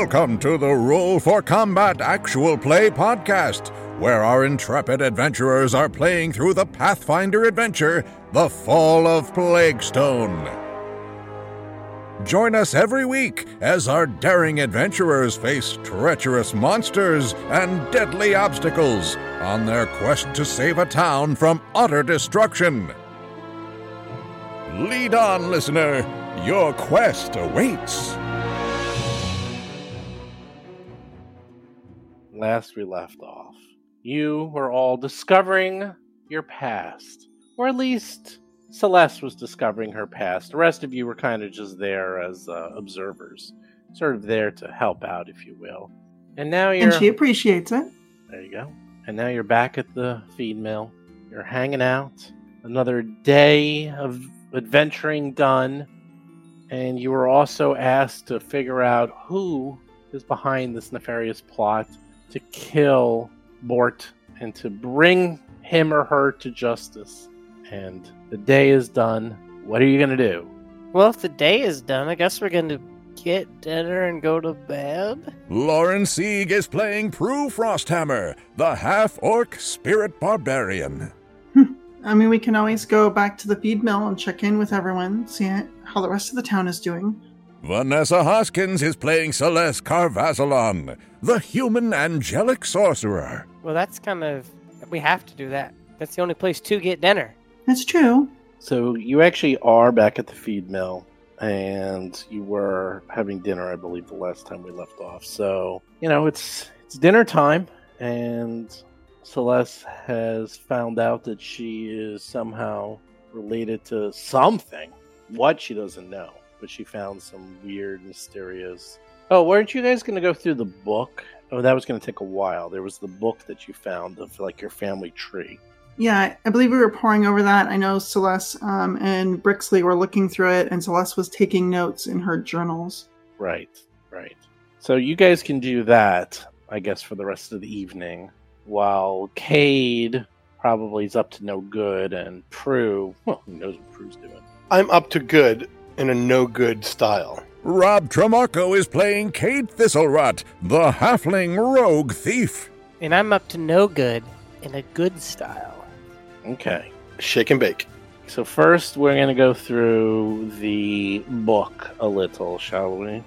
Welcome to the Roll for Combat Actual Play podcast, where our intrepid adventurers are playing through the Pathfinder adventure, The Fall of Plaguestone. Join us every week as our daring adventurers face treacherous monsters and deadly obstacles on their quest to save a town from utter destruction. Lead on, listener. Your quest awaits. Last we left off, you were all discovering your past. Or at least Celeste was discovering her past. The rest of you were kind of just there as uh, observers, sort of there to help out, if you will. And now you're. And she appreciates it. There you go. And now you're back at the feed mill. You're hanging out. Another day of adventuring done. And you were also asked to figure out who is behind this nefarious plot to kill Bort and to bring him or her to justice. And the day is done. What are you going to do? Well, if the day is done, I guess we're going to get dinner and go to bed. Lauren Sieg is playing Prue Frosthammer, the half orc spirit barbarian. Hmm. I mean, we can always go back to the feed mill and check in with everyone, see how the rest of the town is doing. Vanessa Hoskins is playing Celeste Carvazalon, the human angelic sorcerer. Well, that's kind of. We have to do that. That's the only place to get dinner. That's true. So you actually are back at the feed mill, and you were having dinner, I believe, the last time we left off. So you know it's it's dinner time, and Celeste has found out that she is somehow related to something. What she doesn't know, but she found some weird, mysterious. Oh, weren't you guys going to go through the book? Oh, that was going to take a while. There was the book that you found of like your family tree. Yeah, I believe we were poring over that. I know Celeste um, and Brixley were looking through it, and Celeste was taking notes in her journals. Right, right. So you guys can do that, I guess, for the rest of the evening, while Cade probably is up to no good, and Prue, well, who knows what Prue's doing. I'm up to good in a no good style. Rob Tremarco is playing Cade Thistlerot, the halfling rogue thief. And I'm up to no good in a good style. Okay. Shake and bake. So first, we're going to go through the book a little, shall we?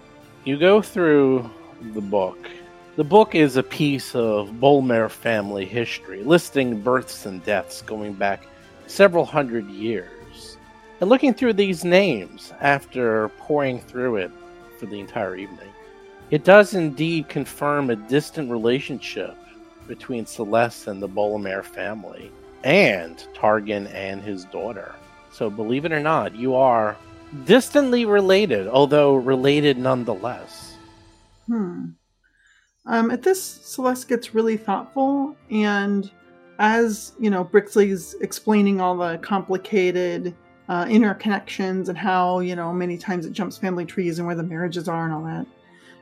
You go through the book. The book is a piece of Bolmer family history, listing births and deaths going back several hundred years. And looking through these names after pouring through it for the entire evening, it does indeed confirm a distant relationship between Celeste and the Bolmer family, and Targan and his daughter. So, believe it or not, you are distantly related, although related nonetheless. Hmm. Um, at this, Celeste gets really thoughtful, and as you know, Brixley's explaining all the complicated uh, interconnections and how you know many times it jumps family trees and where the marriages are and all that.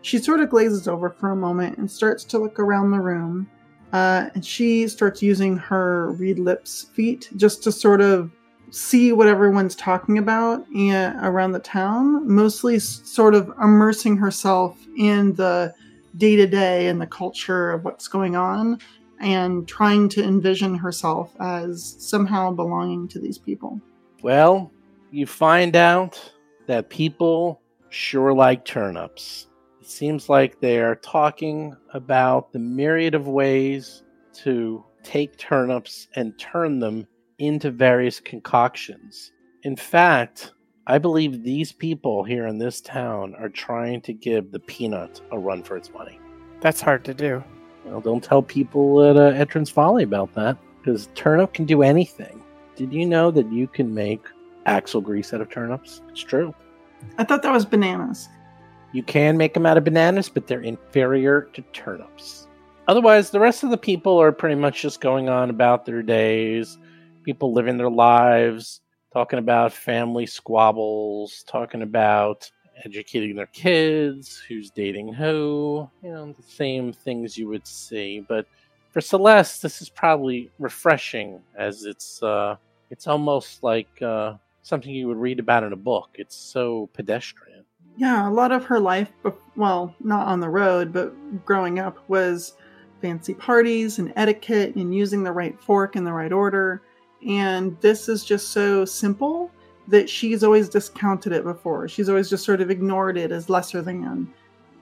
She sort of glazes over for a moment and starts to look around the room. Uh, and she starts using her read lips feat just to sort of see what everyone's talking about in, around the town, mostly sort of immersing herself in the day to day and the culture of what's going on and trying to envision herself as somehow belonging to these people. Well, you find out that people sure like turnips. It seems like they are talking about the myriad of ways to take turnips and turn them into various concoctions. In fact, I believe these people here in this town are trying to give the peanut a run for its money. That's hard to do. Well, don't tell people at uh, Etran's Folly about that, because turnip can do anything. Did you know that you can make axle grease out of turnips? It's true. I thought that was bananas. You can make them out of bananas, but they're inferior to turnips. Otherwise, the rest of the people are pretty much just going on about their days, people living their lives, talking about family squabbles, talking about educating their kids, who's dating who, you know, the same things you would see. But for Celeste, this is probably refreshing as it's uh, it's almost like uh, something you would read about in a book. It's so pedestrian. yeah, a lot of her life, well, not on the road, but growing up was fancy parties and etiquette and using the right fork in the right order. And this is just so simple that she's always discounted it before. She's always just sort of ignored it as lesser than.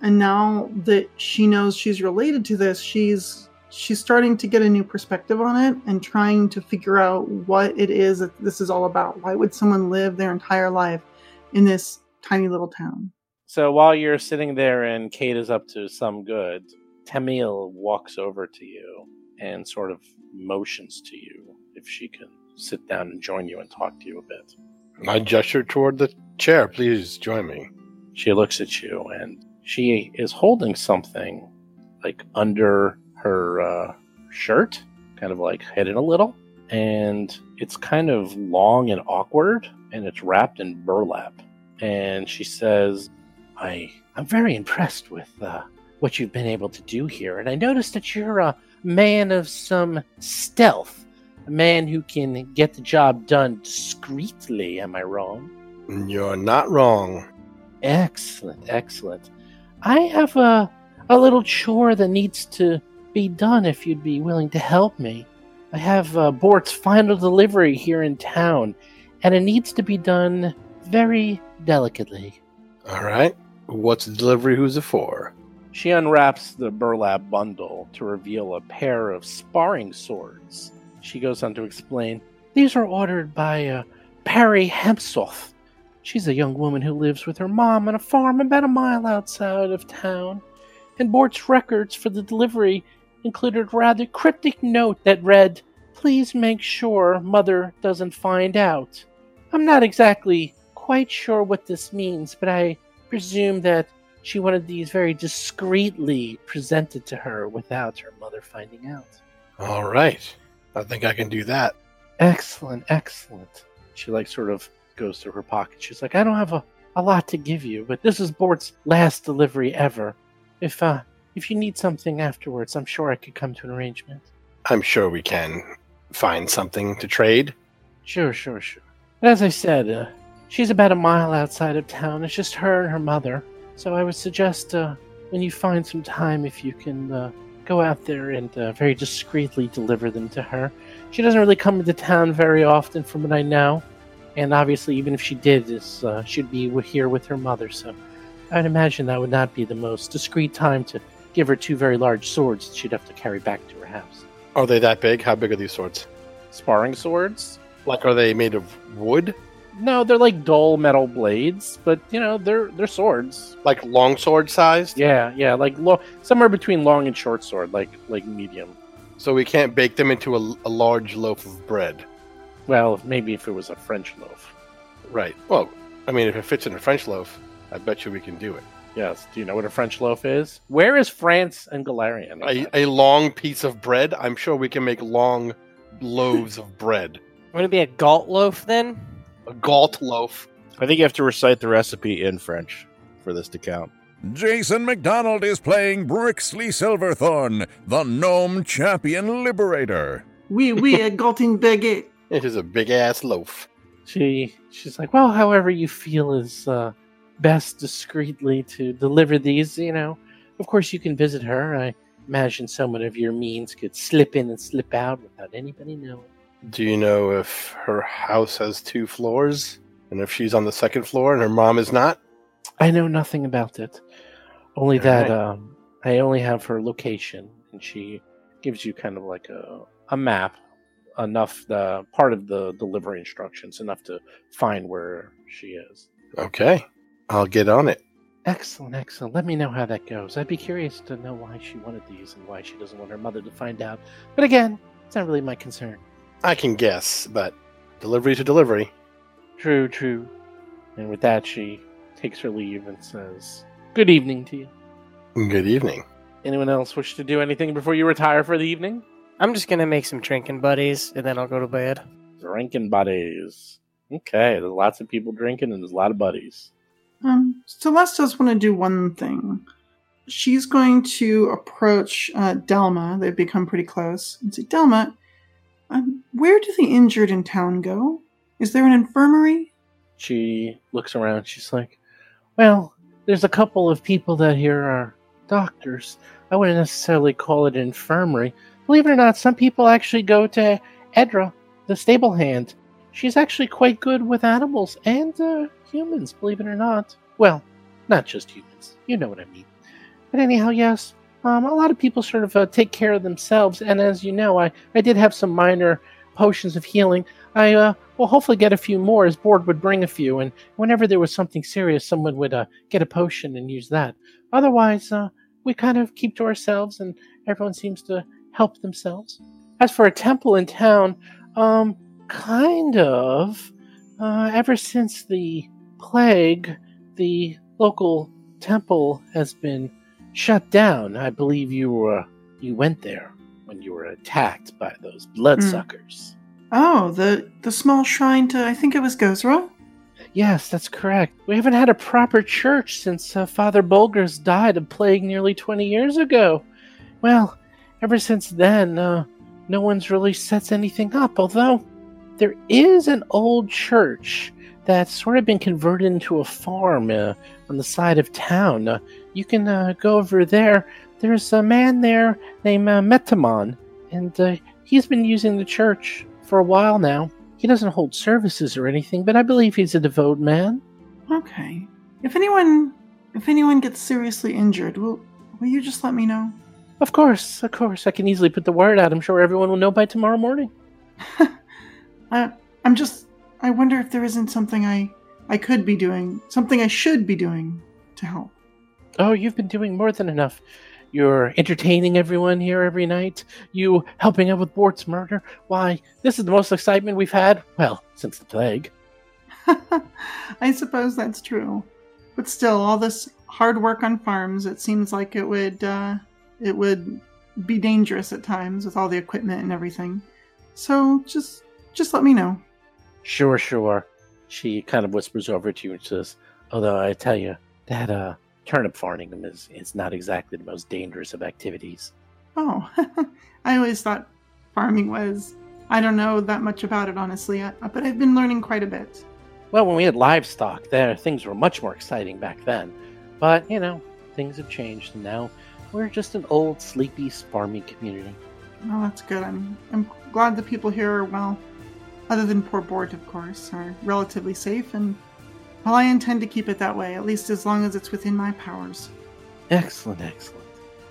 And now that she knows she's related to this, she's she's starting to get a new perspective on it and trying to figure out what it is that this is all about. Why would someone live their entire life in this tiny little town? So while you're sitting there and Cade is up to some good, Tamil walks over to you and sort of motions to you if she can sit down and join you and talk to you a bit. I gesture toward the chair. Please join me. She looks at you and she is holding something like under her uh, shirt, kind of like hidden a little. And it's kind of long and awkward and it's wrapped in burlap. And she says, I, I'm very impressed with uh, what you've been able to do here. And I noticed that you're a man of some stealth, a man who can get the job done discreetly. Am I wrong? You're not wrong. Excellent, excellent. I have a, a little chore that needs to be done if you'd be willing to help me. I have uh, Bort's final delivery here in town, and it needs to be done very delicately. All right. What's the delivery? Who's it for? She unwraps the burlap bundle to reveal a pair of sparring swords. She goes on to explain These are ordered by uh, Parry Hempsoth. She's a young woman who lives with her mom on a farm about a mile outside of town. And Bort's records for the delivery included a rather cryptic note that read, Please make sure Mother doesn't find out. I'm not exactly quite sure what this means, but I presume that she wanted these very discreetly presented to her without her mother finding out. All right. I think I can do that. Excellent, excellent. She like sort of goes through her pocket. She's like, I don't have a, a lot to give you, but this is Bort's last delivery ever. If uh if you need something afterwards, I'm sure I could come to an arrangement. I'm sure we can find something to trade. Sure, sure, sure. But as I said, uh, she's about a mile outside of town. It's just her and her mother. So I would suggest uh, when you find some time, if you can uh, go out there and uh, very discreetly deliver them to her. She doesn't really come into town very often, from what I know. And obviously, even if she did, is uh, she'd be here with her mother. So I'd imagine that would not be the most discreet time to give her two very large swords that she'd have to carry back to her house. Are they that big? How big are these swords? Sparring swords? Like, are they made of wood? No, they're like dull metal blades, but you know they're they're swords. Like long sword sized? Yeah, yeah, like lo- somewhere between long and short sword, like like medium. So we can't bake them into a, a large loaf of bread. Well, maybe if it was a French loaf. Right. Well, I mean, if it fits in a French loaf, I bet you we can do it. Yes. Do you know what a French loaf is? Where is France and Golarion? A, a long piece of bread? I'm sure we can make long loaves of bread. Would it be a galt loaf then? A galt loaf. I think you have to recite the recipe in French for this to count. Jason McDonald is playing Brixley Silverthorn, the Gnome Champion Liberator. Oui, oui, a galting baguette. It is a big ass loaf. she she's like, well, however you feel is uh, best discreetly to deliver these. You know, of course you can visit her. I imagine someone of your means could slip in and slip out without anybody knowing. Do you know if her house has two floors? And if she's on the second floor and her mom is not? I know nothing about it. Only All that right. um, I only have her location, and she gives you kind of like a a map, enough the part of the delivery instructions, enough to find where she is. Okay. I'll get on it. Excellent, excellent. Let me know how that goes. I'd be curious to know why she wanted these and why she doesn't want her mother to find out. But again, it's not really my concern. I can guess, but delivery to delivery. True, true. And with that, she takes her leave and says, "Good evening to you." Good evening. Anyone else wish to do anything before you retire for the evening? I'm just gonna make some drinking buddies and then I'll go to bed. Drinking buddies. Okay, there's lots of people drinking and there's a lot of buddies. Um, Celeste does want to do one thing. She's going to approach uh, Delma. They've become pretty close. And say, Delma, um, where do the injured in town go? Is there an infirmary? She looks around. She's like, Well, there's a couple of people that here are doctors. I wouldn't necessarily call it infirmary. Believe it or not, some people actually go to Edra, the stable hand. She's actually quite good with animals and uh, humans, believe it or not. Well, not just humans. You know what I mean. But anyhow, yes, um, a lot of people sort of uh, take care of themselves. And as you know, I, I did have some minor potions of healing. I uh, will hopefully get a few more, as Bort would bring a few. And whenever there was something serious, someone would uh, get a potion and use that. Otherwise, uh, we kind of keep to ourselves, and everyone seems to help themselves. As for a temple in town, um, kind of. Uh, ever since the plague, the local temple has been shut down. I believe you were you went there when you were attacked by those bloodsuckers. Oh, the the small shrine to I think it was Gozreh. Yes, that's correct. We haven't had a proper church since uh, Father Bulgers died of plague nearly 20 years ago. Well, ever since then, uh, no one's really sets anything up, although there is an old church that's sort of been converted into a farm uh, on the side of town. Uh, you can uh, go over there. There's a man there named uh, Metamon, and uh, he's been using the church for a while now. He doesn't hold services or anything, but I believe he's a devout man. Okay. If anyone if anyone gets seriously injured, will will you just let me know? Of course, of course. I can easily put the word out. I'm sure everyone will know by tomorrow morning. uh, I'm just I wonder if there isn't something I I could be doing, something I should be doing to help. Oh, you've been doing more than enough. You're entertaining everyone here every night. You helping out with Bort's murder. Why, this is the most excitement we've had, well, since the plague. I suppose that's true. But still, all this hard work on farms, it seems like it would uh, it would be dangerous at times with all the equipment and everything. So just just let me know. Sure, sure. She kind of whispers over to you and says, Although I tell you, that uh, turnip farming is, is not exactly the most dangerous of activities. Oh, I always thought farming was. I don't know that much about it, honestly, uh, but I've been learning quite a bit. Well, when we had livestock, there things were much more exciting back then. But, you know, things have changed, and now we're just an old, sleepy, farming community. Oh, that's good. I'm, I'm glad the people here are, well, other than poor Bort, of course, are relatively safe, and well, I intend to keep it that way, at least as long as it's within my powers. Excellent, excellent.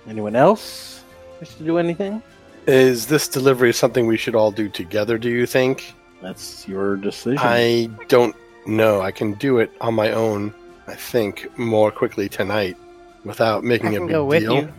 Anyone else wish to do anything? Is this delivery something we should all do together, do you think? That's your decision. I don't know. I can do it on my own, I think, more quickly tonight without making I a can big go with deal. you.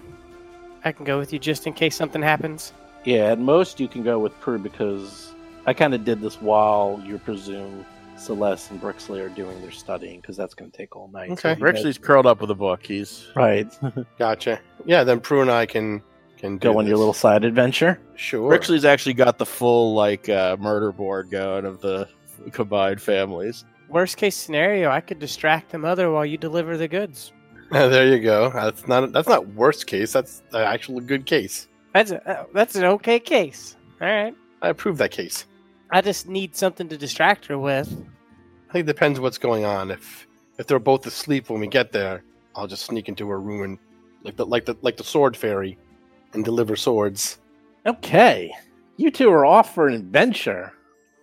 I can go with you just in case something happens. yeah, at most you can go with Prue because I kind of did this while you presume Celeste and Brixley are doing their studying because that's going to take all night. Okay. you guys- curled up with a book. He's right. Gotcha. Yeah, then Prue and I can can do go on your little side adventure. Sure. Brixley's actually got the full like uh, murder board going of the combined families. Worst case scenario, I could distract the mother while you deliver the goods. there you go. That's not that's not worst case. That's an actual good case. That's a, uh, that's an okay case. All right. I approve that case. I just need something to distract her with. I think it depends what's going on. If if they're both asleep when we get there, I'll just sneak into her room and like the like the like the sword fairy and deliver swords. Okay, you two are off for an adventure.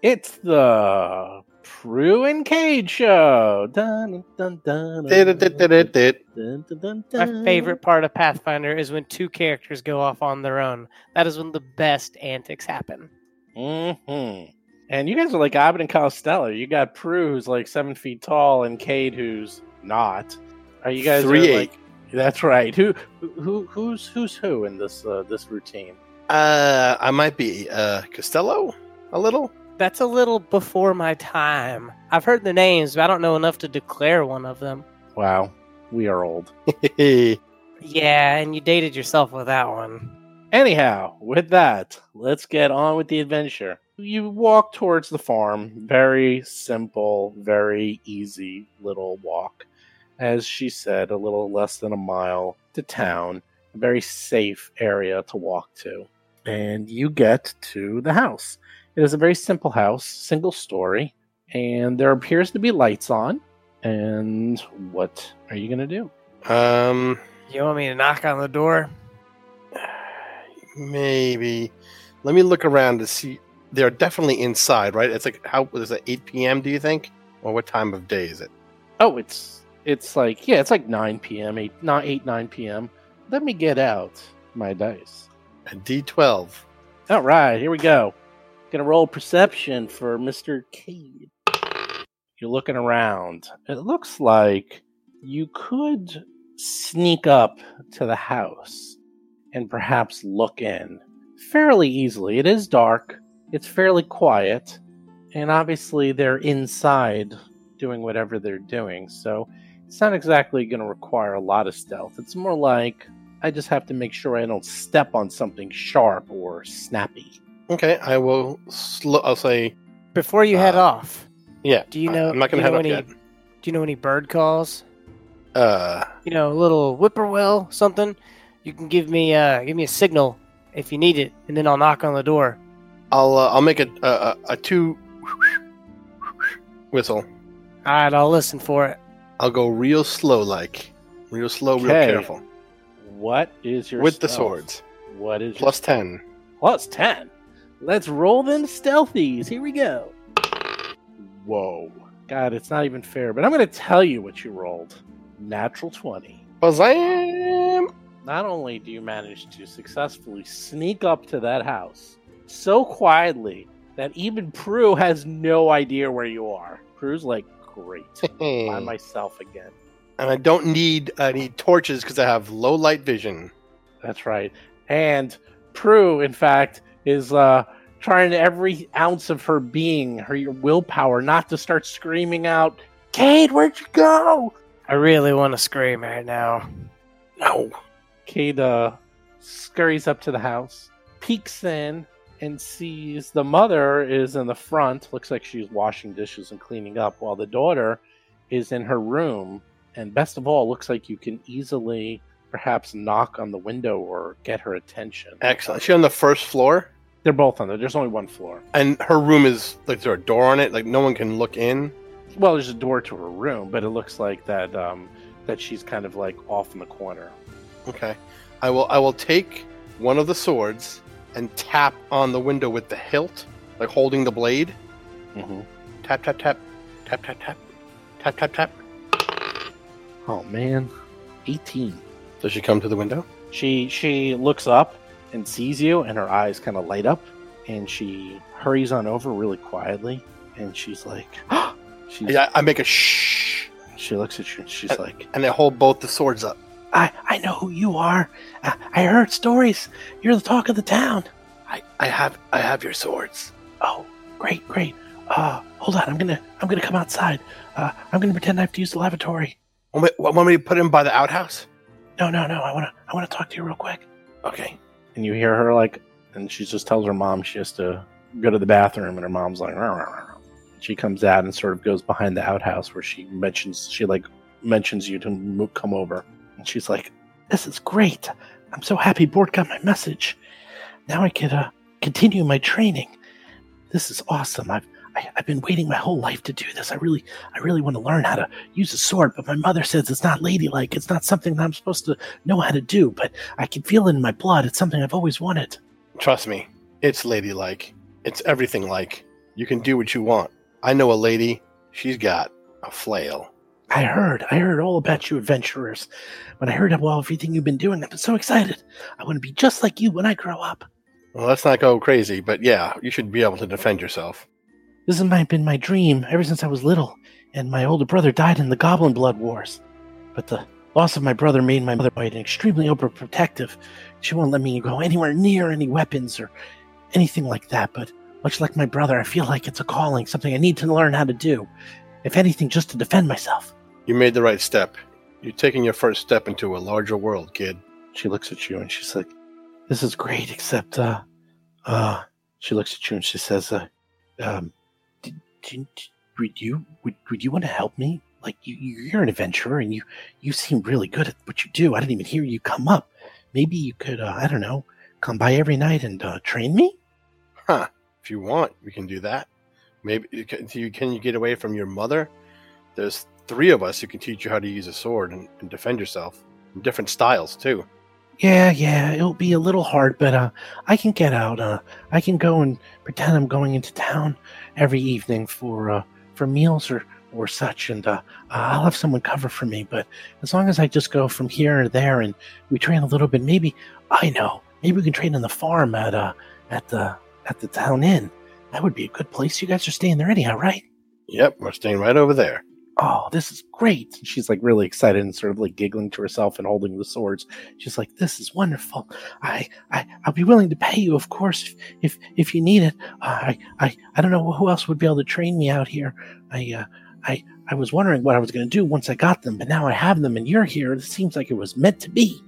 It's the Prue and Cade show. Dun, dun, dun, dun, Did-it-did-did-did. dun, dun, dun, My favorite part of Pathfinder is when two characters go off on their own. That is when the best antics happen. Mm-hmm. And you guys are like Abbott and Costello. You got Prue, who's like seven feet tall, and Cade, who's not. Are you guys are, Three eight. like? That's right. Who, who, who's who's who in this uh, this routine? Uh, I might be uh Costello a little. That's a little before my time. I've heard the names, but I don't know enough to declare one of them. Wow, we are old. Yeah, and you dated yourself with that one. Anyhow, with that, let's get on with the adventure. You walk towards the farm. Very simple, very easy little walk. As she said, a little less than a mile to town. A very safe area to walk to. And you get to the house. It is a very simple house, single story, and there appears to be lights on. And what are you gonna do? Um, You want me to knock on the door? Maybe. Let me look around to see. They're definitely inside, right? It's like how is it? Eight p.m. Do you think, or what time of day is it? Oh, it's it's like yeah, it's like nine p.m. eight not eight nine p.m. Let me get out my dice. A D twelve. All right, here we go. Gonna roll perception for Mister Cade. You're looking around. It looks like you could sneak up to the house and perhaps look in fairly easily. It is dark. It's fairly quiet, and obviously they're inside doing whatever they're doing. So it's not exactly going to require a lot of stealth. It's more like I just have to make sure I don't step on something sharp or snappy. Okay, I will. Sl- I'll say. Before you head Uh, off, Yeah. do you know? I'm not gonna you know head any, yet. Do you know any bird calls? Uh, You know, a little whippoorwill, something. You can give me, uh, give me a signal if you need it, and then I'll knock on the door. I'll uh, I'll make a a, a, a two whistle. All right, I'll listen for it. I'll go real slow, like real slow, real Okay. careful What is your with the stealth? swords. What is Plus ten. your plus ten? Let's roll them stealthies. Here we go. Whoa, God, it's not even fair. But I'm going to tell you what you rolled. Natural twenty. Bazam! Not only do you manage to successfully sneak up to that house so quietly that even Prue has no idea where you are. Prue's like, great, by myself again. and I don't need any torches because I have low light vision. That's right. And Prue, in fact, is uh, trying every ounce of her being, her willpower, not to start screaming out, Cade, where'd you go? I really want to scream right now. No. Uh, scurries up to the house, peeks in, and sees the mother is in the front. Looks like she's washing dishes and cleaning up, while the daughter is in her room. And best of all, looks like you can easily perhaps knock on the window or get her attention. Excellent. Is she on the first floor? They're both on there. There's only one floor. And her room is like there a door on it? Like no one can look in? Well, there's a door to her room, but it looks like that um, that she's kind of like off in the corner. Okay. I will I will take one of the swords and tap on the window with the hilt, like holding the blade. Mm-hmm. Tap tap tap. Tap tap tap. Tap tap tap. Oh man, 18. Does she come to the window? She she looks up and sees you, and her eyes kind of light up, and she hurries on over really quietly, and she's like, she's, Yeah, I make a shh She looks at you, and she's like, and I hold both the swords up. I I know who you are. I, I heard stories. You're the talk of the town. I, I have I have your swords. Oh, great, great. Uh, hold on. I'm gonna I'm gonna come outside. Uh, I'm gonna pretend I have to use the lavatory. Want me, want me to put him by the outhouse? No, no, no. I wanna I wanna talk to you real quick. Okay. And you hear her like, and she just tells her mom she has to go to the bathroom, and her mom's like, "Rah, rah, rah, rah." she comes out and sort of goes behind the outhouse where she mentions she like mentions you to come over, and she's like, "This is great. I'm so happy Bort got my message. Now I can uh, continue my training. This is awesome. I've I, I've been waiting my whole life to do this. I really, I really want to learn how to use a sword, but my mother says it's not ladylike. It's not something that I'm supposed to know how to do. But I can feel it in my blood. It's something I've always wanted. Trust me, it's ladylike. It's everything like. You can do what you want. I know a lady. She's got a flail. I heard, I heard all about you adventurers. When I heard about everything you've been doing, I've been so excited. I want to be just like you when I grow up. Well, let's not go crazy, but yeah, you should be able to defend yourself. This has my, been my dream ever since I was little, and my older brother died in the Goblin Blood Wars. But the loss of my brother made my mother quite an extremely overprotective. She won't let me go anywhere near any weapons or anything like that. But much like my brother, I feel like it's a calling, something I need to learn how to do. If anything, just to defend myself. You made the right step. You're taking your first step into a larger world, kid. She looks at you and she's like, "This is great, except uh, uh." She looks at you and she says, "Uh, um, did, did, would you would, would you want to help me? Like you you're an adventurer and you you seem really good at what you do. I didn't even hear you come up. Maybe you could uh, I don't know, come by every night and uh, train me." Huh. If you want, we can do that. Maybe can you, can you get away from your mother? There's three of us who can teach you how to use a sword and, and defend yourself in different styles too. Yeah, yeah, it'll be a little hard, but uh, I can get out. Uh, I can go and pretend I'm going into town every evening for uh, for meals or or such, and uh, I'll have someone cover for me. But as long as I just go from here or there and we train a little bit, maybe I know, maybe we can train on the farm at uh at the at the town inn. That would be a good place. You guys are staying there anyhow, right? Yep, we're staying right over there. oh, this is great. And She's like really excited and sort of like giggling to herself and holding the swords. She's like, this is wonderful. I, I, I'll be willing to pay you, of course, if, if, if you need it. I, I, I don't know who else would be able to train me out here. I, uh, I, I was wondering what I was going to do once I got them, but now I have them and you're here. It seems like it was meant to be.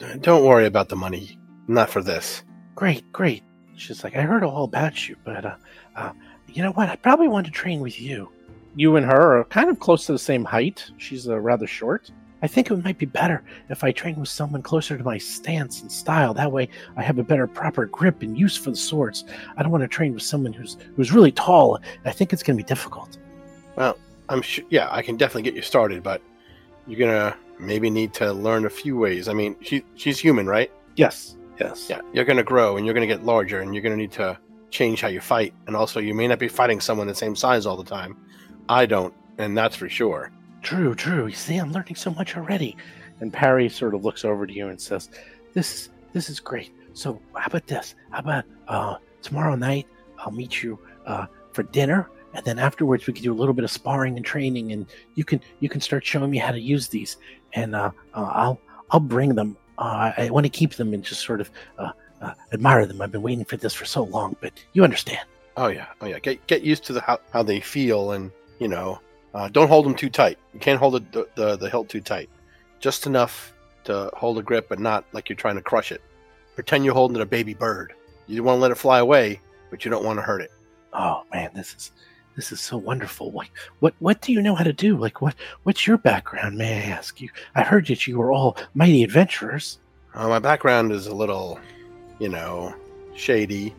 Uh, Don't worry about the money. Not for this. Great, great. She's like, I heard all about you, but, uh, uh, you know what? I probably want to train with you. You and her are kind of close to the same height. She's uh, rather short. I think it might be better if I train with someone closer to my stance and style. That way, I have a better proper grip and use for the swords. I don't want to train with someone who's who's really tall. I think it's going to be difficult. Well, I'm sure. Yeah, I can definitely get you started, but you're gonna maybe need to learn a few ways. I mean, she she's human, right? Yes, yes. Yeah, you're gonna grow and you're gonna get larger, and you're gonna need to change how you fight. And also, you may not be fighting someone the same size all the time. I don't, and that's for sure. True, true. You see, I'm learning so much already. And Parry sort of looks over to you and says, "This this is great. So how about this? How about uh, tomorrow night? I'll meet you uh, for dinner, and then afterwards we can do a little bit of sparring and training, and you can you can start showing me how to use these, and uh, uh, I'll I'll bring them. Uh, I want to keep them and just sort of uh, uh, admire them. I've been waiting for this for so long, but you understand." Oh yeah, oh yeah. Get get used to the how, how they feel, and you know, uh, don't hold them too tight. You can't hold the, the the hilt too tight. Just enough to hold a grip, but not like you're trying to crush it. Pretend you're holding a baby bird. You want to let it fly away, but you don't want to hurt it. Oh man, this is this is so wonderful. What what what do you know how to do? Like what what's your background, may I ask you? I heard that you were all mighty adventurers. Uh, my background is a little, you know, shady,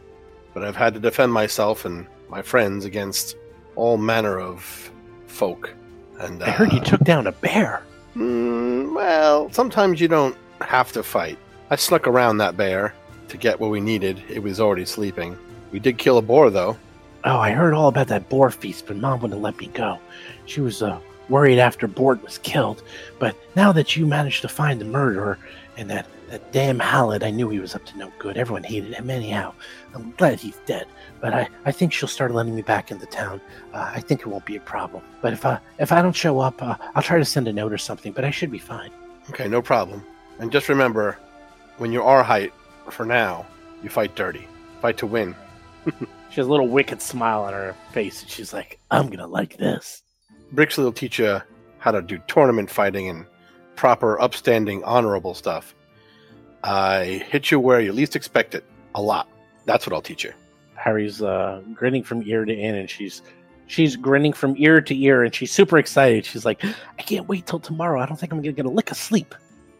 but I've had to defend myself and my friends against all manner of folk. And uh, I heard you took down a bear. mm, well, sometimes you don't have to fight. I snuck around that bear to get what we needed. It was already sleeping. We did kill a boar, though. Oh, I heard all about that boar feast, but Mom wouldn't let me go. She was uh, worried after Bort was killed. But now that you managed to find the murderer and that, that damn Hallett, I knew he was up to no good. Everyone hated him anyhow. I'm glad he's dead. But I, I think she'll start letting me back into town. Uh, I think it won't be a problem. But if I, if I don't show up, uh, I'll try to send a note or something, but I should be fine. Okay, no problem. And just remember, when you are height, for now, you fight dirty. Fight to win. She has a little wicked smile on her face, and she's like, I'm to like this. Brixley will teach you how to do tournament fighting and proper, upstanding, honorable stuff. I hit you where you least expect it. A lot. That's what I'll teach you. Harry's uh, grinning from ear to ear, and she's she's grinning from ear to ear, and she's super excited. She's like, I can't wait till tomorrow. I don't think I'm to get a lick of sleep.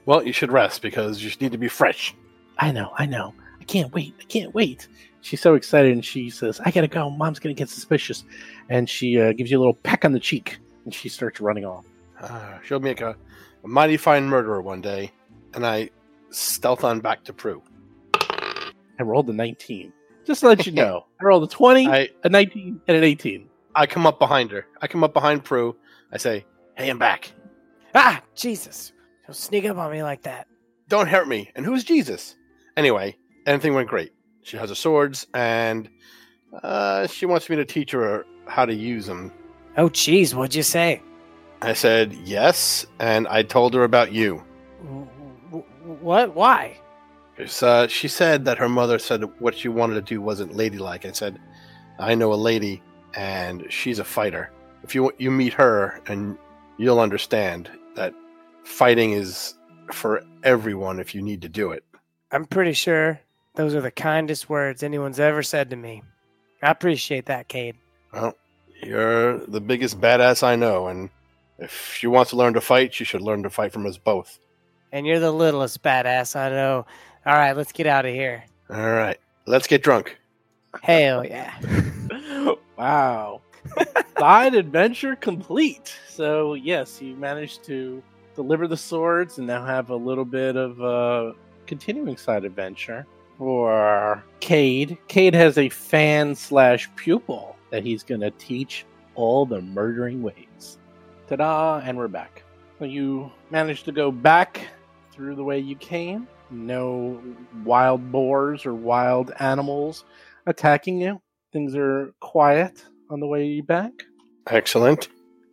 Well, you should rest because you need to be fresh. I know, I know. I can't wait. I can't wait. She's so excited, and she says, "I gotta go. Mom's gonna get suspicious," and she uh, gives you a little peck on the cheek, and she starts running off. Uh, she'll make a, a mighty fine murderer one day. And I stealth on back to Prue. I rolled a 19. Just to let you know, I rolled a 20, I, a 19, and an 18. I come up behind her. I come up behind Prue. I say, Hey, I'm back. Ah, Jesus. Don't sneak up on me like that. Don't hurt me. And who's Jesus? Anyway, everything went great. She has her swords, and uh, she wants me to teach her how to use them. Oh, jeez, what'd you say? I said yes, and I told her about you. What? Why? Uh, she said that her mother said what she wanted to do wasn't ladylike. I said, I know a lady, and she's a fighter. If you you meet her, and you'll understand that fighting is for everyone if you need to do it. I'm pretty sure those are the kindest words anyone's ever said to me. I appreciate that, Cade. Well, you're the biggest badass I know, and if she wants to learn to fight, she should learn to fight from us both. And you're the littlest badass I know. All right, let's get out of here. All right, let's get drunk. Hell yeah. wow. Side adventure complete. So yes, you managed to deliver the swords and now have a little bit of a continuing side adventure for Cade. Cade has a fan slash pupil that he's gonna teach all the murdering ways. Ta-da! And we're back. So you managed to go back through the way you came. No wild boars or wild animals attacking you. Things are quiet on the way back. Excellent.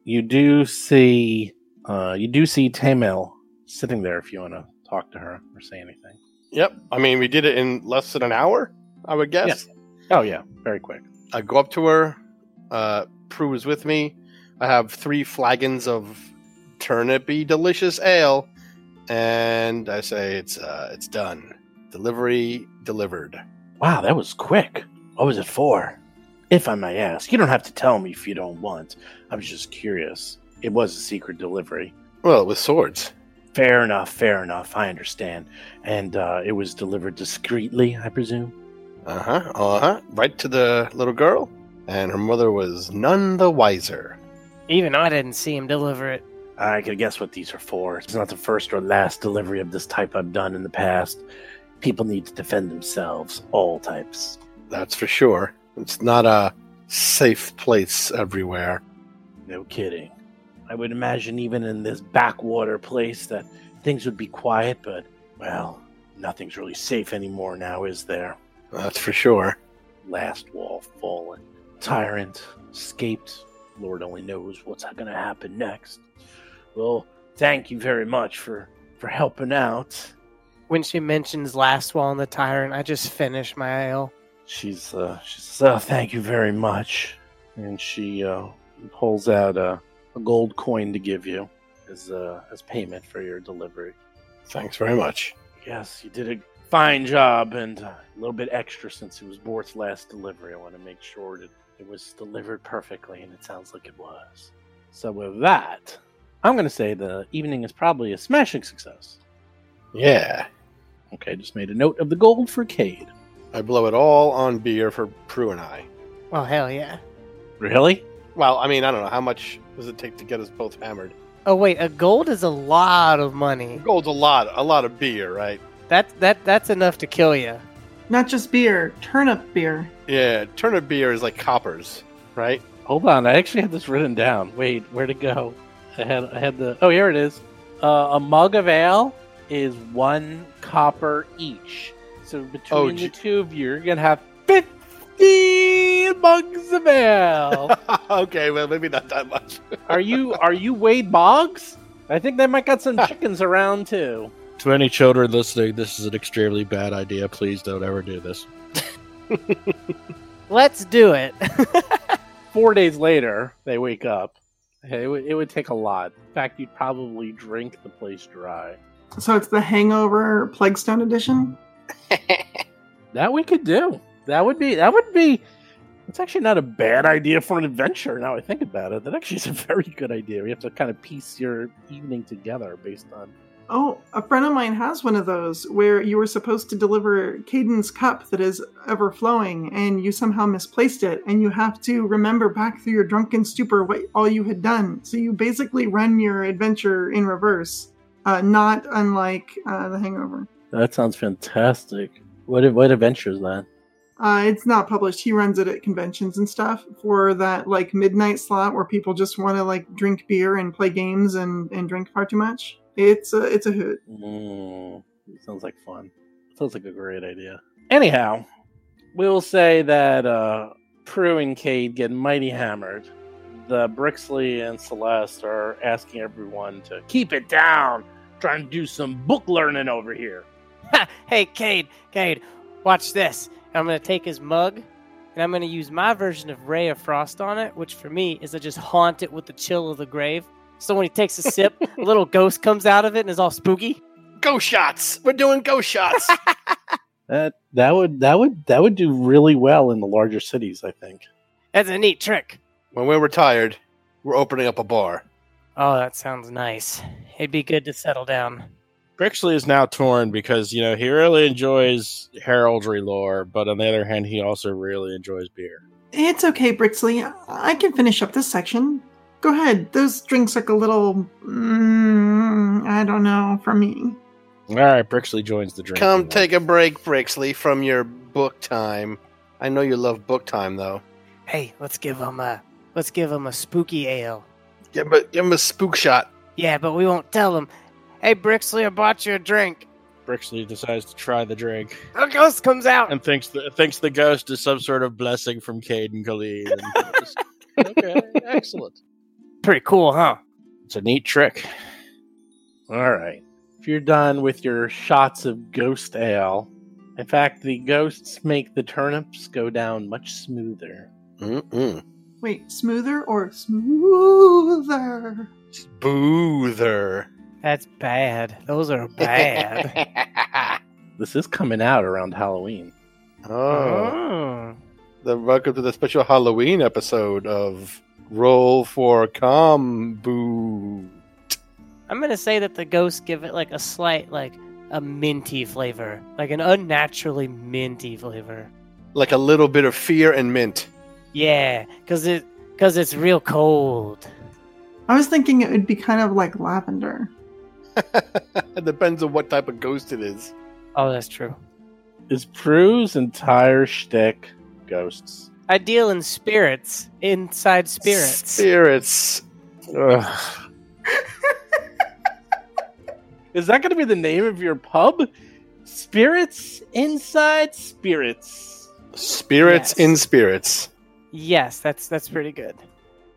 You do see, uh, you do see Tamil sitting there. If you want to talk to her or say anything. Yep. I mean, we did it in less than an hour, I would guess. Oh yeah, very quick. I go up to her. Uh, Prue is with me. I have three flagons of turnipy delicious ale, and I say it's uh, it's done. Delivery delivered. Wow, that was quick. What was it for? If I may ask, you don't have to tell me if you don't want. I was just curious. It was a secret delivery. Well, with swords. Fair enough, fair enough. I understand. And uh, it was delivered discreetly, I presume. Uh huh. Uh huh. Right to the little girl, and her mother was none the wiser. Even I didn't see him deliver it. I could guess what these are for. It's not the first or last delivery of this type I've done in the past. People need to defend themselves, all types. That's for sure. It's not a safe place everywhere. No kidding. I would imagine even in this backwater place that things would be quiet, but, well, nothing's really safe anymore now, is there? That's for sure. Last wall fallen. Tyrant escaped. Lord only knows what's going to happen next. Well, thank you very much for, for helping out. When she mentions last wall and the tyrant, I just finish my ale. She's uh, she says, "Oh, thank you very much," and she uh, pulls out a, a gold coin to give you as uh, as payment for your delivery. Thanks very much. Yes, you did a fine job, and uh, a little bit extra since it was Bort's last delivery. I want to make sure that it was delivered perfectly, and it sounds like it was. So with that, I'm going to say the evening is probably a smashing success. Yeah. Okay, just made a note of the gold for Cade. I blow it all on beer for Prue and I. Well, hell yeah. Really? Well, I mean, I don't know. How much does it take to get us both hammered? Oh wait, a gold is a lot of money. Gold's a lot, a lot of beer, right? That that that's enough to kill you. Not just beer, turnip beer. Yeah, turnip beer is like coppers, right? Hold on, I actually have this written down. Wait, where'd it go? I had I had the oh here it is. Uh, a mug of ale is one copper each. So between Oh, the two of you, you're gonna have fifteen mugs of ale. okay, well, maybe not that much. are you are you Wade Boggs? I think they might got some chickens around too. To any children listening, this is an extremely bad idea. Please don't ever do this. Let's do it. Four days later, they wake up. It would, it would take a lot. In fact, you'd probably drink the place dry. So it's the Hangover Plaguestone edition. That we could do. That would be. That would be. It's actually not a bad idea for an adventure. Now I think about it, that actually is a very good idea. We have to kind of piece your evening together based on. Oh, a friend of mine has one of those where you were supposed to deliver Cayden's cup that is ever flowing, and you somehow misplaced it, and you have to remember back through your drunken stupor what all you had done. So you basically run your adventure in reverse, uh, not unlike uh, the Hangover. That sounds fantastic. What what adventure is that? Uh, it's not published. He runs it at conventions and stuff for that like midnight slot where people just want to like drink beer and play games and, and drink far too much. It's a it's a hoot. Mm, sounds like fun. Sounds like a great idea. Anyhow, we'll say that uh, Prue and Cade get mighty hammered. The Brixley and Celeste are asking everyone to keep it down, trying to do some book learning over here. hey, Cade, Cade, watch this. I'm gonna take his mug, and I'm gonna use my version of Ray of Frost on it, which for me is to just haunt it with the chill of the grave. So when he takes a sip, a little ghost comes out of it and is all spooky. Ghost shots! We're doing ghost shots! That that would that would that would do really well in the larger cities, I think. That's a neat trick. when we're retired, we're opening up a bar. Oh, that sounds nice. It'd be good to settle down. Brixley is now torn because, you know, he really enjoys heraldry lore, but on the other hand, he also really enjoys beer. It's okay, Brixley. I can finish up this section. Go ahead. Those drinks look a little. Mm, I don't know, for me. All right, Brixley joins the drink. Come take a break, Brixley, from your book time. I know you love book time, though. Hey, let's give him a let's give him a spooky ale. Give him a, give him a spook shot. Yeah, but we won't tell him. Hey, Brixley, I bought you a drink. Brixley decides to try the drink A ghost comes out. and thinks the thinks the ghost is some sort of blessing from Cayden Cailean. and just- okay, excellent. Pretty cool, huh? It's a neat trick. All right. If you're done with your shots of ghost ale, in fact, the ghosts make the turnips go down much smoother. Mm-mm. Wait, smoother or smoother? Boother. That's bad. Those are bad. This is coming out around Halloween. oh. oh. The welcome to the special Halloween episode of Roll for Combo. I'm gonna say that the ghosts give it like a slight, like a minty flavor, like an unnaturally minty flavor. Like a little bit of fear and mint. Yeah, cause it, cause it's real cold. I was thinking it would be kind of like lavender. It depends on what type of ghost it is. Oh, that's true. Is Prue's entire shtick ghosts? I deal in spirits, inside spirits. Spirits. Ugh. Is that going to be the name of your pub? Spirits inside spirits. Spirits Yes. in spirits. yes, that's that's pretty good.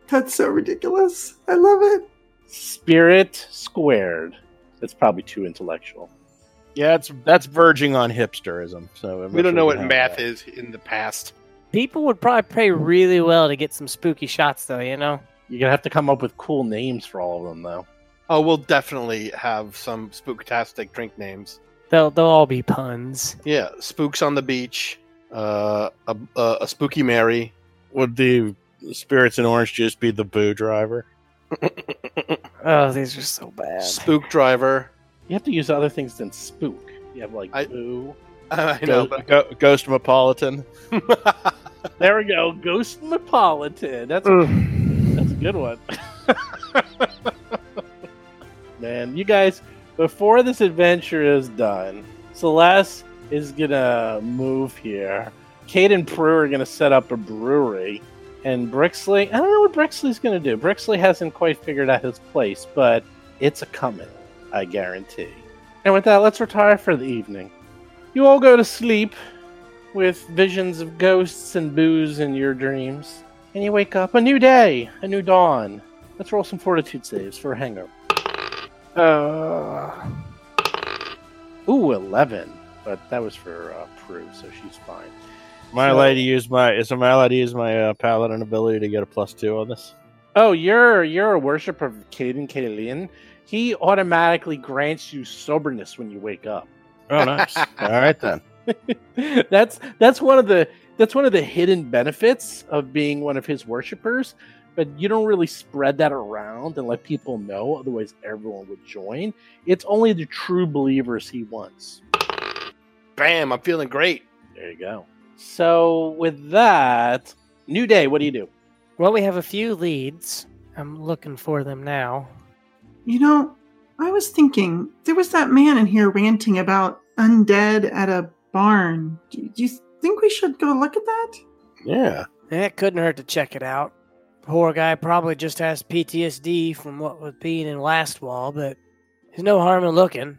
That's so ridiculous. I love it. Spirit squared. That's probably too intellectual. Yeah, it's that's verging on hipsterism. So I'm We don't know what math that- is in the past. People would probably pay really well to get some spooky shots, though. You know. You're going to have to come up with cool names for all of them, though. Oh, we'll definitely have some spooktastic drink names. They'll they'll all be puns. Yeah, Spooks on the Beach, uh, a, a, a Spooky Mary. Would the spirits and orange juice be the boo driver? Oh, these are so bad. Spook Driver. You have to use other things than spook. You have like I- boo. I know, Go- but Go- Ghost Metropolitan. There we go. Ghost Metropolitan. That's a, that's a good one. Man, you guys, before this adventure is done, Celeste is gonna move here. Cade and Prue are gonna set up a brewery, and Brixley. I don't know what Brixley's gonna do. Brixley hasn't quite figured out his place, but it's a coming, I guarantee. And with that, let's retire for the evening. You all go to sleep with visions of ghosts and booze in your dreams. And you wake up a new day, a new dawn. Let's roll some fortitude saves for a hangover. Uh, Ooh, 11. But that was for uh, Prue, so she's fine. Am I So- allowed to use my? Is am I allowed to use my uh, paladin ability to get a plus two on this? Oh, you're you're a worshiper of Cayden Cailean. He automatically grants you soberness when you wake up. Oh, nice. All right then. that's that's one of the that's one of the hidden benefits of being one of his worshippers but you don't really spread that around and let people know otherwise everyone would join it's only the true believers he wants bam! I'm feeling great. there you go so with that new day what do you do well, we have a few leads. I'm looking for them now. You know, I was thinking there was that man in here ranting about undead at a barn. Do, do you think we should go look at that? Yeah. It couldn't hurt to check it out. Poor guy probably just has PTSD from what was being in Last Wall, but there's no harm in looking.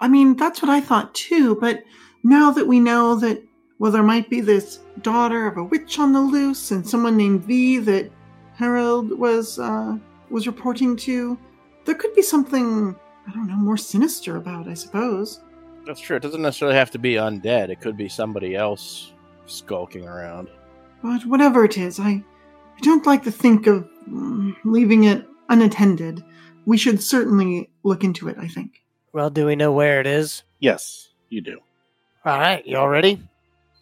I mean, that's what I thought too, but now that we know that, well, there might be this daughter of a witch on the loose and someone named V that Harold was, uh, was reporting to, there could be something, I don't know, more sinister about, I suppose. That's true. It doesn't necessarily have to be undead. It could be somebody else skulking around. But whatever it is, I, I don't like to think of mm, leaving it unattended. We should certainly look into it, I think. Well, do we know where it is? yes you do All right, y'all ready?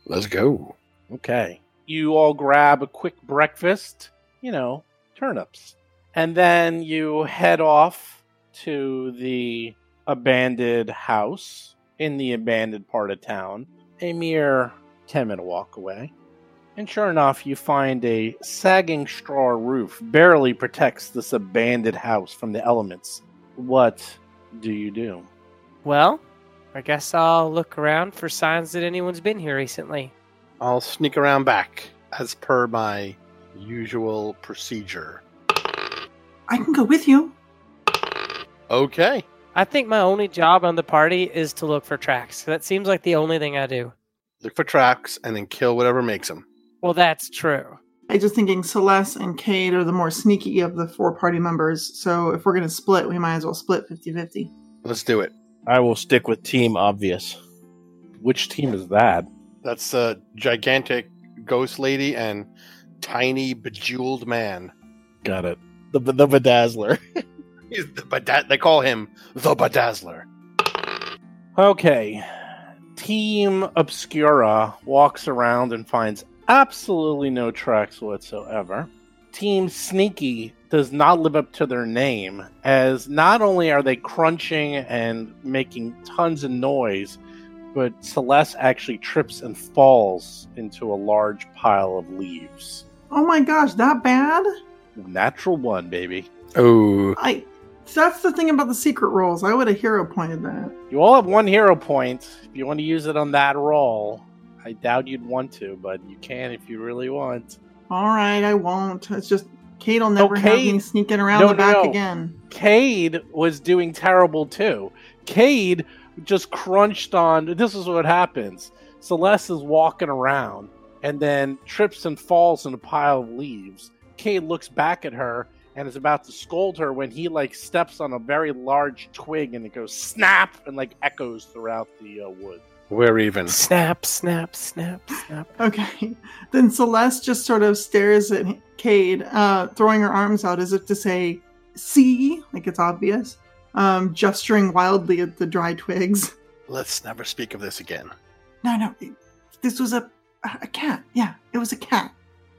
Let's go. Okay. You all grab a quick breakfast, you know, turnips. And then you head off to the abandoned house in the abandoned part of town, a mere 10 minute walk away. And sure enough, you find a sagging straw roof barely protects this abandoned house from the elements. What do you do? Well, I guess I'll look around for signs that anyone's been here recently. I'll sneak around back as per my usual procedure. I can go with you. Okay. I think my only job on the party is to look for tracks. That seems like the only thing I do. Look for tracks and then kill whatever makes them. Well, that's true. I just thinking Celeste and Cade are the more sneaky of the four party members. So if we're going to split, we might as well split 50 50. Let's do it. I will stick with Team Obvious. Which team is that? That's a gigantic ghost lady and tiny bejeweled man. Got it. The the bedazzler. He's the beda- they call him the bedazzler. Okay. Team Obscura walks around and finds absolutely no tracks whatsoever. Team Sneaky does not live up to their name, as not only are they crunching and making tons of noise, but Celeste actually trips and falls into a large pile of leaves. Oh my gosh, that bad? Natural one, baby. Oh, I. That's the thing about the secret rolls. I would have hero pointed that. You all have one hero point. If you want to use it on that roll, I doubt you'd want to, but you can if you really want. All right, I won't. It's just Cade will never have Cade- me sneaking around No, the back no. again. Cade was doing terrible too. Cade just crunched on. This is what happens. Celeste is walking around and then trips and falls in a pile of leaves. Cade looks back at her and is about to scold her when he like steps on a very large twig and it goes snap and like echoes throughout the uh, wood. We're even. Snap, snap, snap, snap. Okay. Then Celeste just sort of stares at Cade, uh, throwing her arms out as if to say, see, like it's obvious, um, gesturing wildly at the dry twigs. Let's never speak of this again. No, no, it- this was a, a cat. Yeah, it was a cat.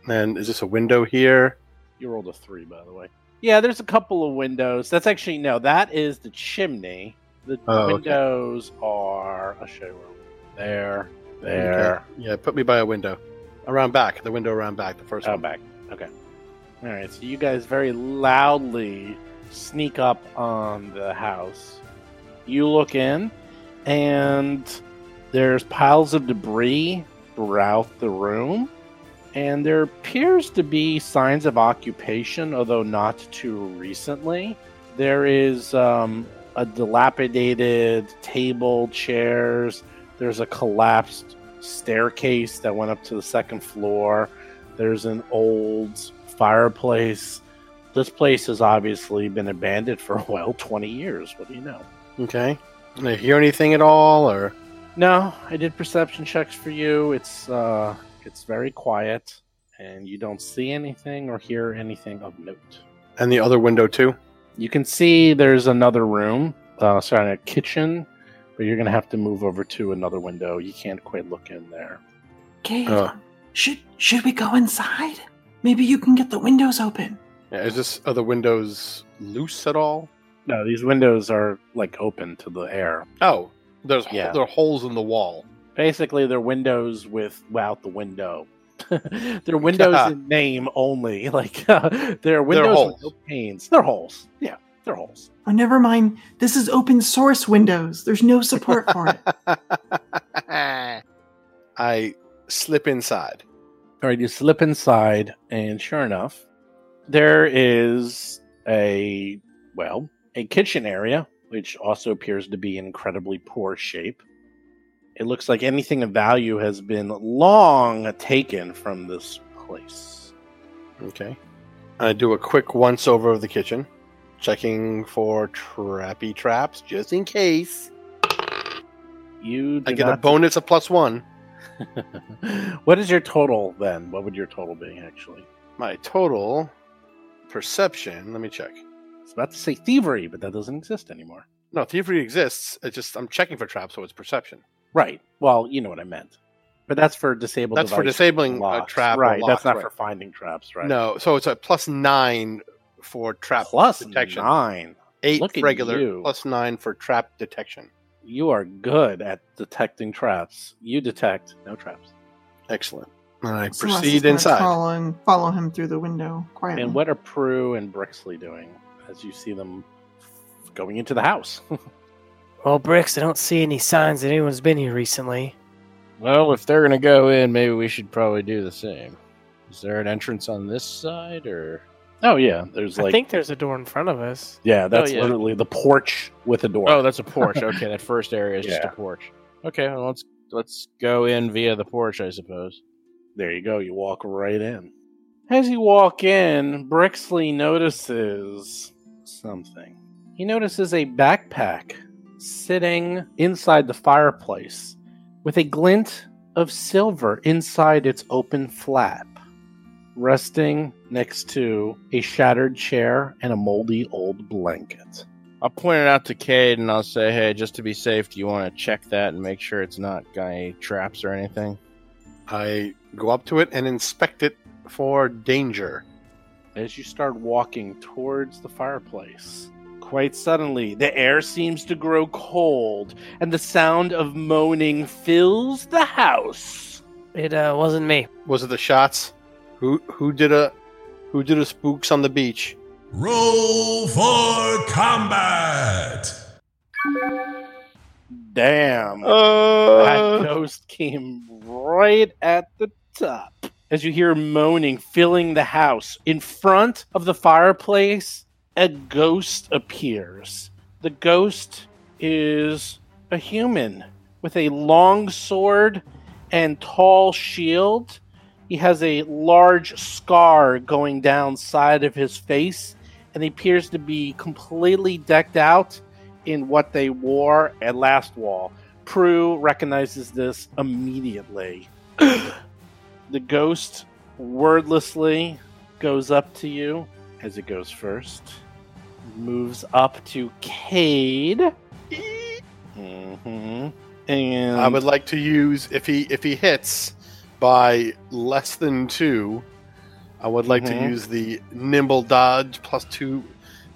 And is this a window here? You rolled a three, by the way. Yeah, there's a couple of windows. That's actually no, that is the chimney. The Oh, okay. windows are. I'll show you. There, there. Okay. Yeah, put me by a window. Around back. The window around back. The first Oh, one. back. Okay. All right. So you guys very loudly sneak up on the house. You look in, and there's piles of debris throughout the room, and there appears to be signs of occupation, although not too recently. There is um, a dilapidated table, chairs. There's a collapsed staircase that went up to the second floor. There's an old fireplace. This place has obviously been abandoned for a well 20 years. What do you know? Okay. Did I hear anything at all, or No, I did perception checks for you. It's uh it's very quiet and you don't see anything or hear anything of note. and the other window too? You can see there's another room, uh sorry, a kitchen, but you're gonna have to move over to another window. You can't quite look in there. Okay. Uh. should should we go inside? Maybe you can get the windows open. Yeah, is this are the windows loose at all? No, these windows are like open to the air. Oh, there's Yeah. there are holes in the wall. Basically, they're windows with without the window. they're windows in name only. Like uh, they're windows holes. with no panes. They're holes. Yeah, they're holes. Oh, never mind. This is open source Windows. There's no support for it. I slip inside. All right, you slip inside, and sure enough, there is a well, a kitchen area, which also appears to be in incredibly poor shape. It looks like anything of value has been long taken from this place. Okay. I do a quick once over of the kitchen, checking for trappy traps just in case. You I get a bonus of plus one. what is your total then? What would your total be actually? My total perception. Let me check. I was about to say thievery, but that doesn't exist anymore. No, thievery exists. It's just I'm checking for traps, so it's perception. Right. Well, you know what I meant. But that's for disabled. That's for disabling a trap Right. lock, that's not right. for finding traps. Right. No, so it's a plus nine for trap Plus detection. nine. Eight Look regular, plus nine for trap detection. You are good at detecting traps. You detect no traps. Excellent. I Celeste is proceed inside. Crawl and follow him through the window quietly. And what are Prue and Brixley doing as you see them going into the house? Well, Bricks, I don't see any signs that anyone's been here recently. Well, if they're gonna go in, maybe we should probably do the same. Is there an entrance on this side, or oh yeah, there's like I think there's a door in front of us. yeah, oh, that's yeah. literally the porch with a door. oh, that's a porch? okay, that first area is just a porch. Okay, well, let's let's go in via the porch, I suppose. There you go. You walk right in. As you walk in, Brixley notices something. He notices a backpack sitting inside the fireplace with a glint of silver inside its open flap, resting next to a shattered chair and a moldy old blanket. I'll point it out to Cade and I'll say, hey, just to be safe, do you want to check that and make sure it's not got any traps or anything? I go up to it and inspect it for danger. as you start walking towards the fireplace. Quite suddenly, the air seems to grow cold, and the sound of moaning fills the house. It uh, wasn't me. Was it the shots? Who who did a who did a spooks on the beach? Roll for combat! Damn. Uh, that ghost came right at the top. As you hear moaning filling the house, in front of the fireplace, a ghost appears. The ghost is a human with a long sword and tall shield. He has a large scar going down side of his face, and he appears to be completely decked out in what they wore at Last Wall. Prue recognizes this immediately. the ghost wordlessly goes up to you as it goes first, moves up to Cade. hmm And I would like to use if he if he hits by less than two, I would like Mhm. to use the nimble dodge plus two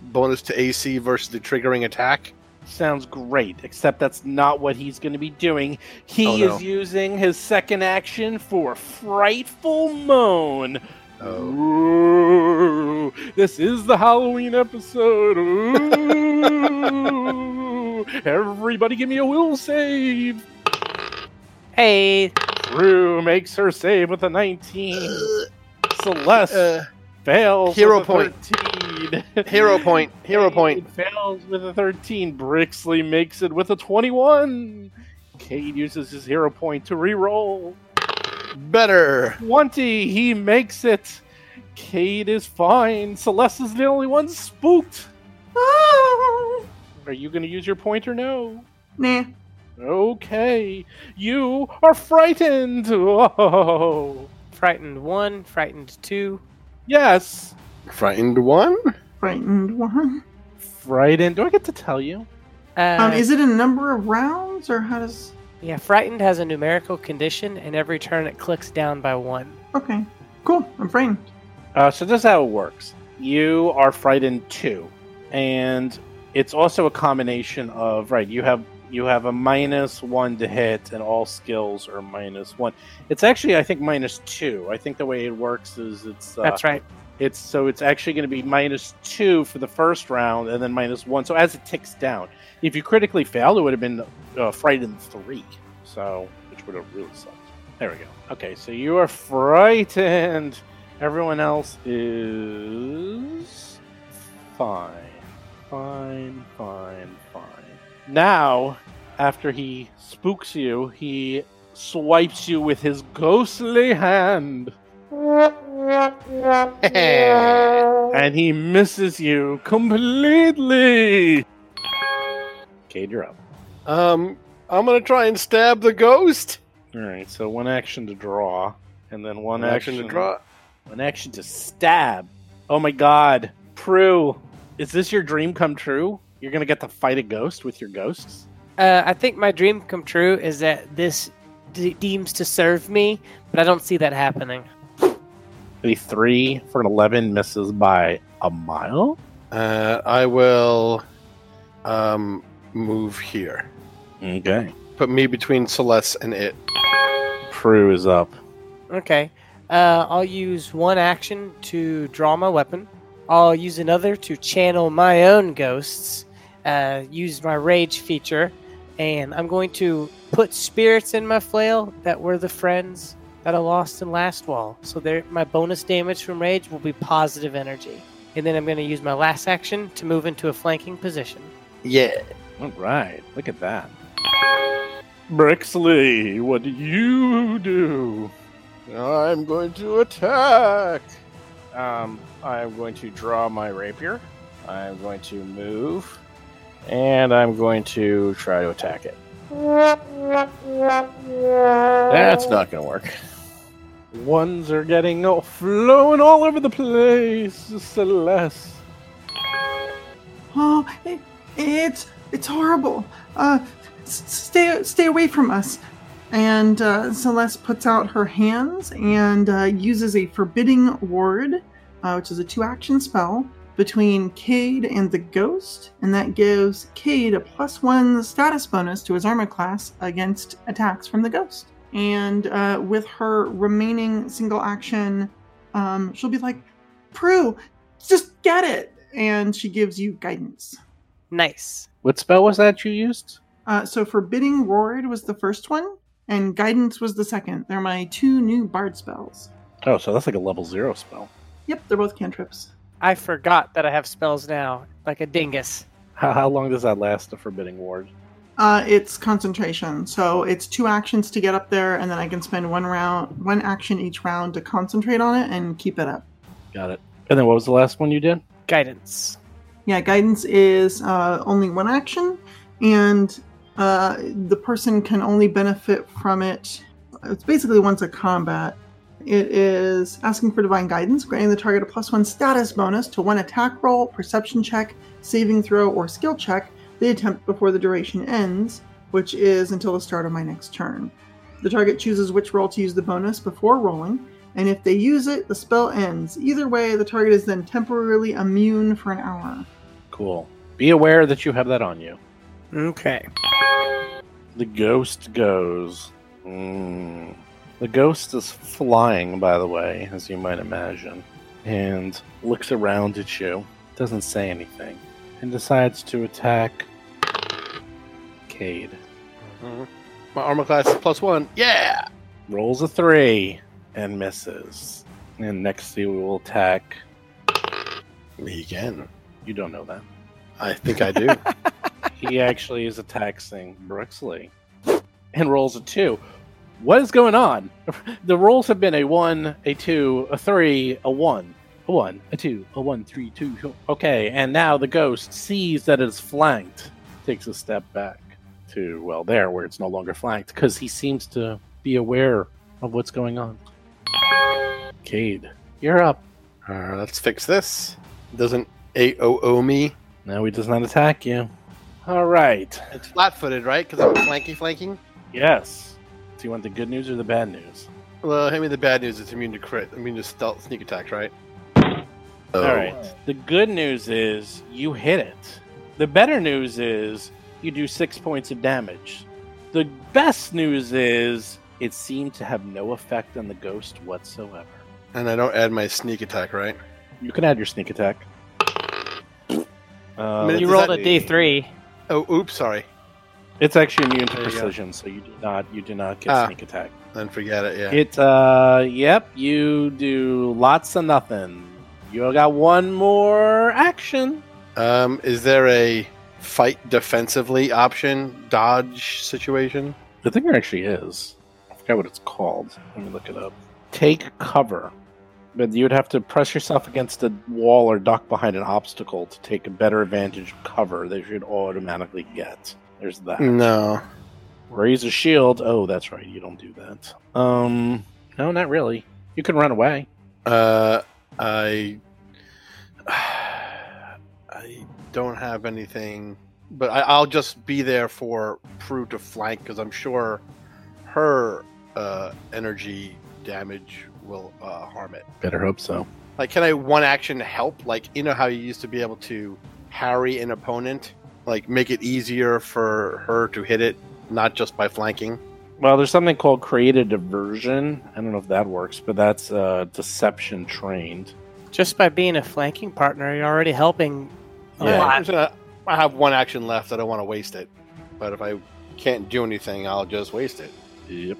bonus to AC versus the triggering attack. Sounds great, except that's not what he's going to be doing. He Oh, no. is using his second action for Frightful Moan. Oh. Ooh, this is the Halloween episode. Ooh, everybody give me a will save. Hey, Prue makes her save with a 19. Celeste Uh, fails hero with a point. 13. hero point. Hero point. Fails with a 13. Brixley makes it with a 21. Cade uses his hero point to re-roll. Better. 20. He makes it. Cade is fine. Celeste is the only one spooked. Ah! Are you going to use your point or no? Nah. Okay. You are frightened. Oh. frightened one, frightened two. Yes. Frightened one. Frightened one. Frightened. Do I get to tell you? Uh, Um, is it a number of rounds or how does? yeah, frightened has a numerical condition, and every turn it clicks down by one. Okay, cool. I'm frightened. Uh, so this is how it works. You are frightened too, and it's also a combination of right. You have you have a minus one to hit, and all skills are minus one. It's actually I think minus two. I think the way it works is it's uh, That's right. it's so it's actually going to be minus two for the first round, and then minus one. So as it ticks down, if you critically failed, it would have been uh, frightened three. So which would have really sucked. There we go. Okay, so you are frightened. Everyone else is fine. Fine, fine, fine. Now, after he spooks you, he swipes you with his ghostly hand. and he misses you completely. Cade, you're up. Um, I'm gonna try and stab the ghost. All right, so one action to draw, and then one, One action to draw. One action to stab. Oh my god, Prue, is this your dream come true? You're gonna get to fight a ghost with your ghosts? Uh, I think my dream come true is that this de- deems to serve me, but I don't see that happening. A three for an eleven misses by a mile. Uh, I will, um, move here. Okay. Put me between Celeste and it. Prue is up. Okay. Uh, I'll use one action to draw my weapon. I'll use another to channel my own ghosts. Uh, use my rage feature, and I'm going to put spirits in my flail that were the friends that I lost in last wall. So there, my bonus damage from rage will be positive energy. And then I'm going to use my last action to move into a flanking position. Yeah. All right, look at that. Brixley, what do you do? I'm going to attack. Um, I'm going to draw my rapier. I'm going to move, and I'm going to try to attack it. That's not going to work. Ones are getting all flowing all over the place, Celeste. Oh, it, it's it's horrible. Uh, s- stay stay away from us. And uh, Celeste puts out her hands and uh, uses a forbidding ward, uh, which is a two-action spell between Cade and the ghost, and that gives Cade a plus one status bonus to his armor class against attacks from the ghost. And uh, with her remaining single action, um, she'll be like, "Prue, just get it," and she gives you guidance. Nice. What spell was that you used? Uh, so forbidding ward was the first one, and guidance was the second. They're my two new bard spells. Oh, so that's like a level zero spell. Yep, they're both cantrips. I forgot that I have spells now, like a dingus. How, how long does that last, the Forbidding Ward? Uh, it's concentration, so it's two actions to get up there, and then I can spend one round, one action each round to concentrate on it and keep it up. Got it. And then what was the last one you did? Guidance. Yeah, guidance is uh, only one action, and uh, the person can only benefit from it. It's basically once a combat. It is asking for divine guidance, granting the target a plus one status bonus to one attack roll, perception check, saving throw, or skill check they attempt before the duration ends, which is until the start of my next turn. The target chooses which roll to use the bonus before rolling, and if they use it, the spell ends. Either way, the target is then temporarily immune for an hour. Cool. Be aware that you have that on you. Okay. The ghost goes. Mm. The ghost is flying, by the way, as you might imagine, and looks around at you, doesn't say anything, and decides to attack Cade. Mhm. My armor class is plus one. Yeah. Rolls a three and misses. And next he will attack. Me again. You don't know that. I think I do. He actually is attacking Brixley and rolls a two. What is going on? The rolls have been a one, a two, a three, a one, a one, a two, a one, three, two. Okay, and now the ghost sees that it's flanked, takes a step back to, well, there where it's no longer flanked because he seems to be aware of what's going on. Cade, you're up. uh, let's fix this. Doesn't AOO me? No, he does not attack you. All right. It's flat footed, right? Because I'm flanky flanking? Yes. Do you want the good news or the bad news? Well, hand me the bad news. It's immune to crit. Immune to stealth sneak attacks, right? Oh. All right. The good news is you hit it. The better news is you do six points of damage. The best news is it seemed to have no effect on the ghost whatsoever. And I don't add my sneak attack, right? You can add your sneak attack. Uh, Minute- You rolled a D3. Oh, oops, sorry. It's actually immune to There you go. precision, so you do not you do not get Ah. sneak attack. Then forget it, yeah. It uh yep, you do lots of nothing. You got one more action. Um, is there a fight defensively option, dodge situation? I think there actually is. I forgot what it's called. Let me look it up. Take cover. But you would have to press yourself against a wall or duck behind an obstacle to take a better advantage of cover that you should automatically get. There's that. No. Raise a shield. Oh, that's right. You don't do that. Um, no, not really. You can run away. Uh, I. I don't have anything, but I, I'll just be there for Prue to flank because I'm sure her uh, energy damage will uh, harm it. Better hope so. Like, can I one action help? Like, you know how you used to be able to harry an opponent, like make it easier for her to hit it, not just by flanking. Well, there's something called create a diversion. I don't know if that works, but that's uh, deception trained. Just by being a flanking partner, you're already helping a Yeah. lot. I'm gonna- I have one action left. I don't want to waste it. But if I can't do anything, I'll just waste it. Yep.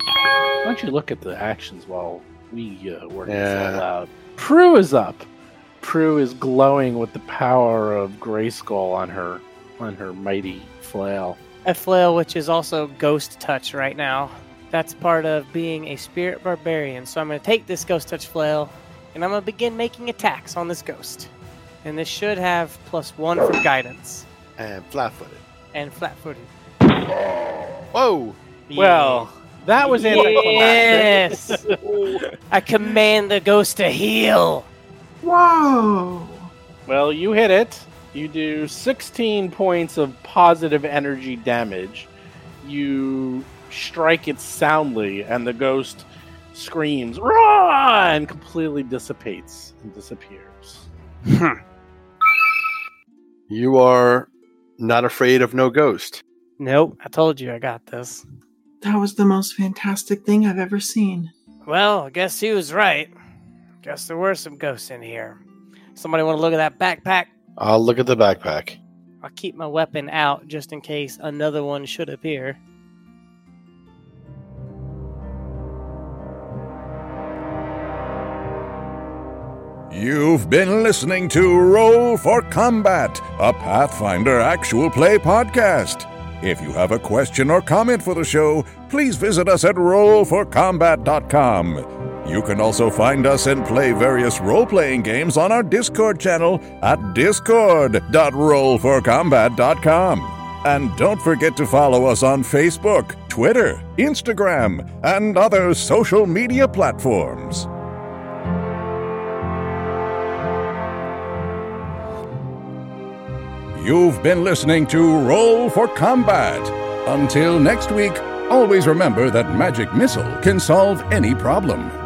Why don't you look at the actions while we uh, work this Yeah. out loud? Prue is up. Prue is glowing with the power of Grayskull on her on her mighty flail. A flail, which is also ghost touch right now. That's part of being a spirit barbarian. So I'm going to take this ghost touch flail, and I'm going to begin making attacks on this ghost. And this should have plus one for guidance And flat-footed. and flat-footed. Whoa! Well, that was anticlimactic. yes. I command the ghost to heal. Whoa! Well, you hit it. You do 16 points of positive energy damage. You strike it soundly, and the ghost screams, Rah! and completely dissipates and disappears. Hmm. You are not afraid of no ghost. Nope, I told you I got this. That was the most fantastic thing I've ever seen. Well, I guess he was right. Guess there were some ghosts in here. Somebody want to look at that backpack? I'll look at the backpack. I'll keep my weapon out just in case another one should appear. You've been listening to Roll for Combat, a Pathfinder actual play podcast. If you have a question or comment for the show, please visit us at rollforcombat.com. You can also find us and play various role playing games on our Discord channel at discord.rollforcombat.com. And don't forget to follow us on Facebook, Twitter, Instagram, and other social media platforms. You've been listening to Roll for Combat. Until next week, always remember that Magic Missile can solve any problem.